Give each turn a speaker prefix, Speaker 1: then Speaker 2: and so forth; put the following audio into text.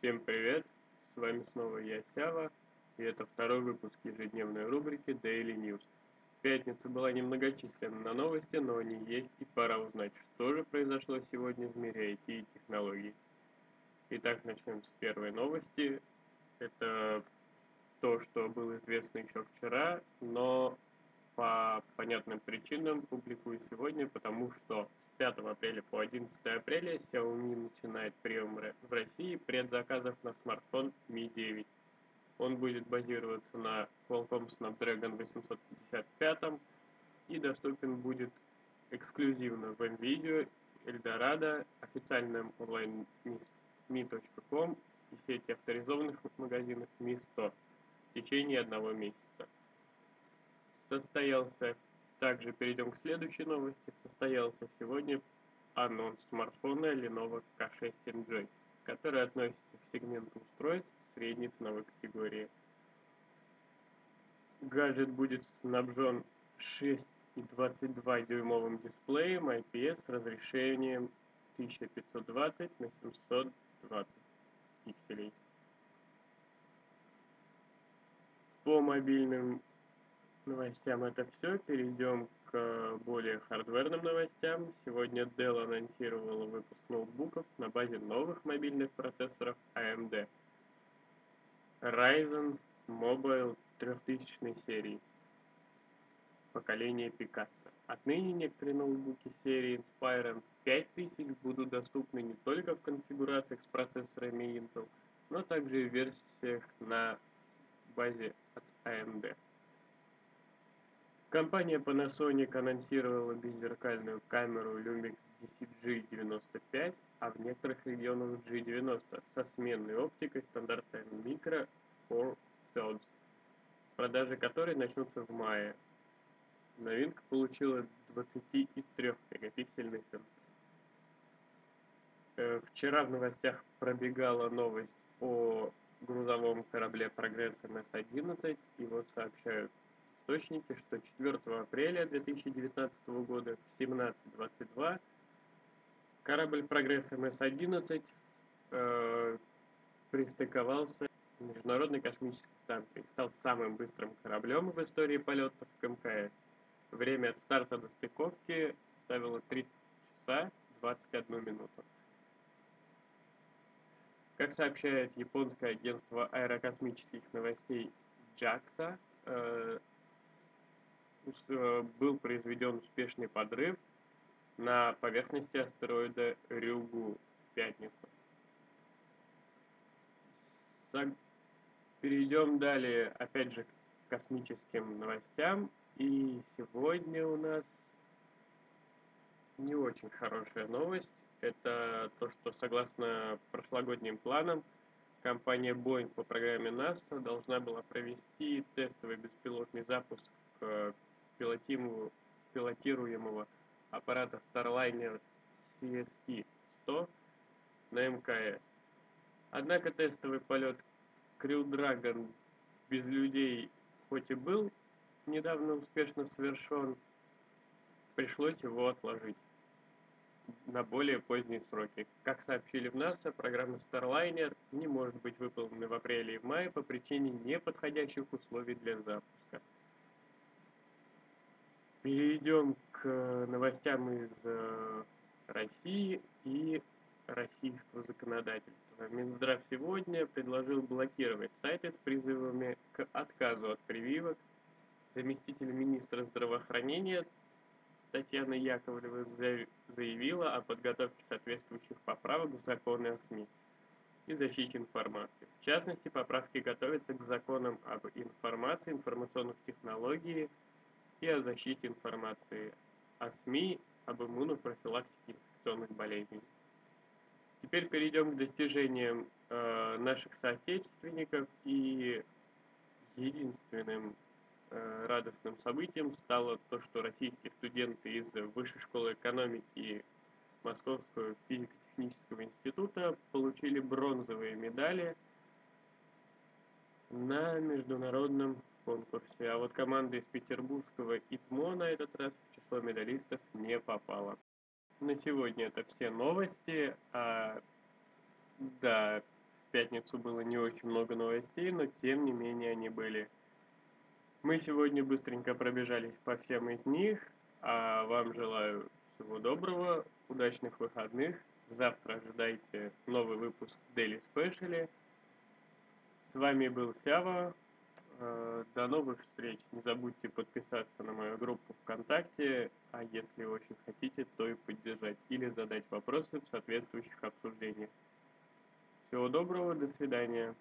Speaker 1: Всем привет! С вами снова я, Сява, и это второй выпуск ежедневной рубрики Daily News. Пятница была немногочисленна на новости, но они есть, и пора узнать, что же произошло сегодня в мире IT и технологий. Итак, начнем с первой новости. Это то, что было известно еще вчера, но по понятным причинам публикую сегодня, потому что 5 апреля по 11 апреля Xiaomi начинает прием в России предзаказов на смартфон Mi 9. Он будет базироваться на Qualcomm Snapdragon 855 и доступен будет эксклюзивно в NVIDIA, Eldorado, официальном онлайн mi.com и сети авторизованных магазинов Mi 100 в течение одного месяца. Состоялся также перейдем к следующей новости. Состоялся сегодня анонс смартфона Lenovo K6 Enjoy, который относится к сегменту устройств средней ценовой категории. Гаджет будет снабжен 6,22 дюймовым дисплеем IPS с разрешением 1520 на 720 пикселей. По мобильным новостям это все. Перейдем к более хардверным новостям. Сегодня Dell анонсировала выпуск ноутбуков на базе новых мобильных процессоров AMD Ryzen Mobile 3000 серии поколения Picasso. Отныне некоторые ноутбуки серии Inspiron 5000 будут доступны не только в конфигурациях с процессорами Intel, но также и в версиях на базе от AMD. Компания Panasonic анонсировала беззеркальную камеру Lumix DCG-95, а в некоторых регионах G90 со сменной оптикой стандарта Micro Four Thirds, продажи которой начнутся в мае. Новинка получила 23 мегапиксельный сенсор. Э, вчера в новостях пробегала новость о грузовом корабле Прогресс МС-11, и вот сообщают источники, что 4 апреля 2019 года в 17.22 корабль «Прогресс МС-11» э, пристыковался к Международной космической станции, стал самым быстрым кораблем в истории полетов к МКС. Время от старта до стыковки составило 3 часа 21 минуту. Как сообщает японское агентство аэрокосмических новостей JAXA, был произведен успешный подрыв на поверхности астероида Рюгу в пятницу. Перейдем далее, опять же, к космическим новостям. И сегодня у нас не очень хорошая новость. Это то, что согласно прошлогодним планам, компания Boeing по программе NASA должна была провести тестовый беспилотный запуск э, пилотируемого аппарата Starliner CST-100 на МКС. Однако тестовый полет Crew Dragon без людей хоть и был недавно успешно совершен, пришлось его отложить на более поздние сроки. Как сообщили в НАСА, программа Starliner не может быть выполнена в апреле и в мае по причине неподходящих условий для запуска. Перейдем к новостям из э, России и российского законодательства. Минздрав сегодня предложил блокировать сайты с призывами к отказу от прививок. Заместитель министра здравоохранения Татьяна Яковлева заявила о подготовке соответствующих поправок в законы о СМИ и защите информации. В частности, поправки готовятся к законам об информации, информационных технологиях, и о защите информации, о СМИ, об иммунопрофилактике инфекционных болезней. Теперь перейдем к достижениям э, наших соотечественников и единственным э, радостным событием стало то, что российские студенты из Высшей школы экономики Московского физико-технического института получили бронзовые медали на международном конкурсе, а вот команда из петербургского ИТМО на этот раз в число медалистов не попала. На сегодня это все новости. А, да, пятницу было не очень много новостей, но тем не менее они были. Мы сегодня быстренько пробежались по всем из них, а вам желаю всего доброго, удачных выходных. Завтра ожидайте новый выпуск Daily Special. С вами был Сява. Э, до новых встреч. Не забудьте подписаться на мою группу ВКонтакте, а если очень хотите, то и поддержать или задать вопросы в соответствующих обсуждениях. Всего доброго, до свидания.